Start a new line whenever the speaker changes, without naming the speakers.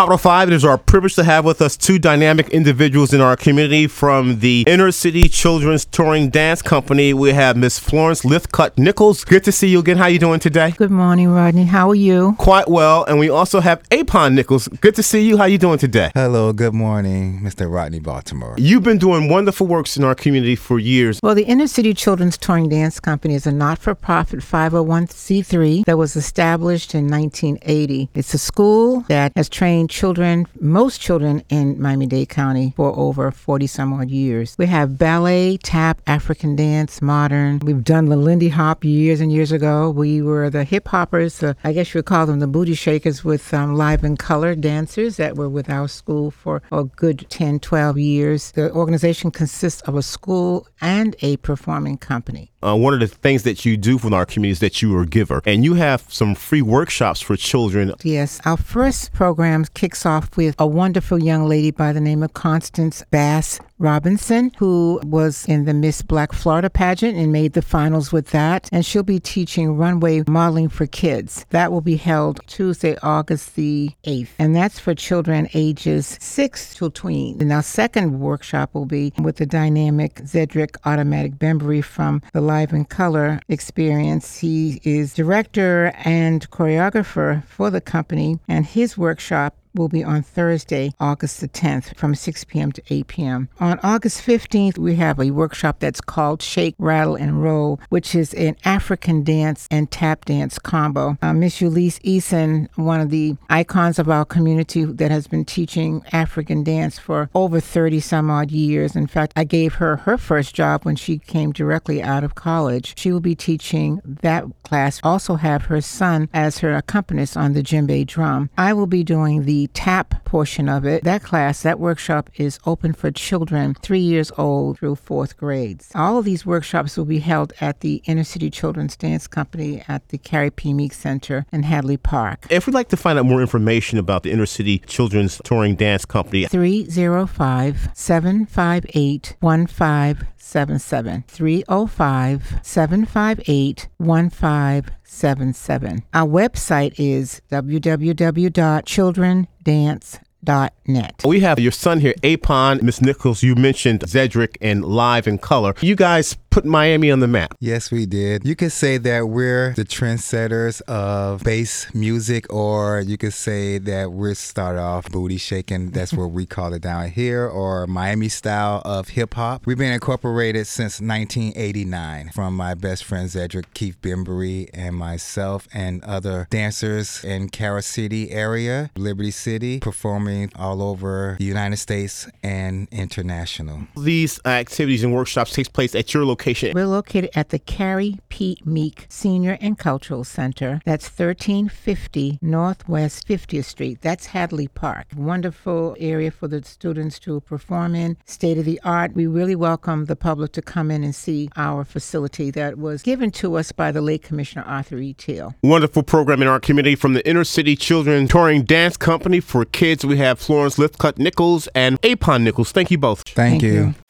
Hot 5, it is our privilege to have with us two dynamic individuals in our community from the Inner City Children's Touring Dance Company. We have Miss Florence Lithcutt Nichols. Good to see you again. How are you doing today?
Good morning, Rodney. How are you?
Quite well. And we also have Apon Nichols. Good to see you. How are you doing today?
Hello. Good morning, Mr. Rodney Baltimore.
You've been doing wonderful works in our community for years.
Well, the Inner City Children's Touring Dance Company is a not-for-profit 501c3 that was established in 1980. It's a school that has trained children most children in Miami Dade County for over 40 some odd years. We have ballet, tap, African dance, modern. We've done the Lindy Hop years and years ago. We were the hip hoppers, uh, I guess you would call them the booty shakers with um, Live in Color dancers that were with our school for a good 10, 12 years. The organization consists of a school and a performing company.
Uh, one of the things that you do for our community is that you are a giver, and you have some free workshops for children.
Yes, our first program kicks off with a wonderful young lady by the name of Constance Bass Robinson, who was in the Miss Black Florida pageant and made the finals with that. And she'll be teaching runway modeling for kids. That will be held Tuesday, August the 8th. And that's for children ages 6 to tween. And our second workshop will be with the dynamic Zedric Automatic Bembury from the Live in Color experience. He is director and choreographer for the company, and his workshop will be on Thursday, August the 10th from 6 p.m. to 8 p.m. On August 15th, we have a workshop that's called Shake, Rattle, and Roll, which is an African dance and tap dance combo. Uh, Miss Ulysses Eason, one of the icons of our community that has been teaching African dance for over 30 some odd years. In fact, I gave her her first job when she came directly out of college. She will be teaching that class, also have her son as her accompanist on the djembe drum. I will be doing the tap portion of it. That class, that workshop is open for children three years old through fourth grades. All of these workshops will be held at the Inner City Children's Dance Company at the Carrie P. Meek Center in Hadley Park.
If we'd like to find out more information about the Inner City Children's Touring Dance Company,
305 758 1577. 305 758 1577. Our website is www.childrendance.com net.
We have your son here, Apon, Miss Nichols. You mentioned Zedric and Live in Color. You guys put Miami on the map.
Yes, we did. You could say that we're the trendsetters of bass music, or you could say that we're start off booty shaking. That's what we call it down here, or Miami style of hip hop. We've been incorporated since 1989 from my best friend Zedric Keith Bembury and myself and other dancers in Carol City area, Liberty City, performing all over the United States and international.
These activities and workshops takes place at your location location?
We're located at the Carrie P. Meek Senior and Cultural Center. That's 1350 Northwest 50th Street. That's Hadley Park. Wonderful area for the students to perform in. State of the art. We really welcome the public to come in and see our facility that was given to us by the late Commissioner Arthur E. Teele.
Wonderful program in our community from the Inner City Children Touring Dance Company for kids. We have Florence Lithcutt Nichols and Apon Nichols. Thank you both.
Thank, Thank you. you.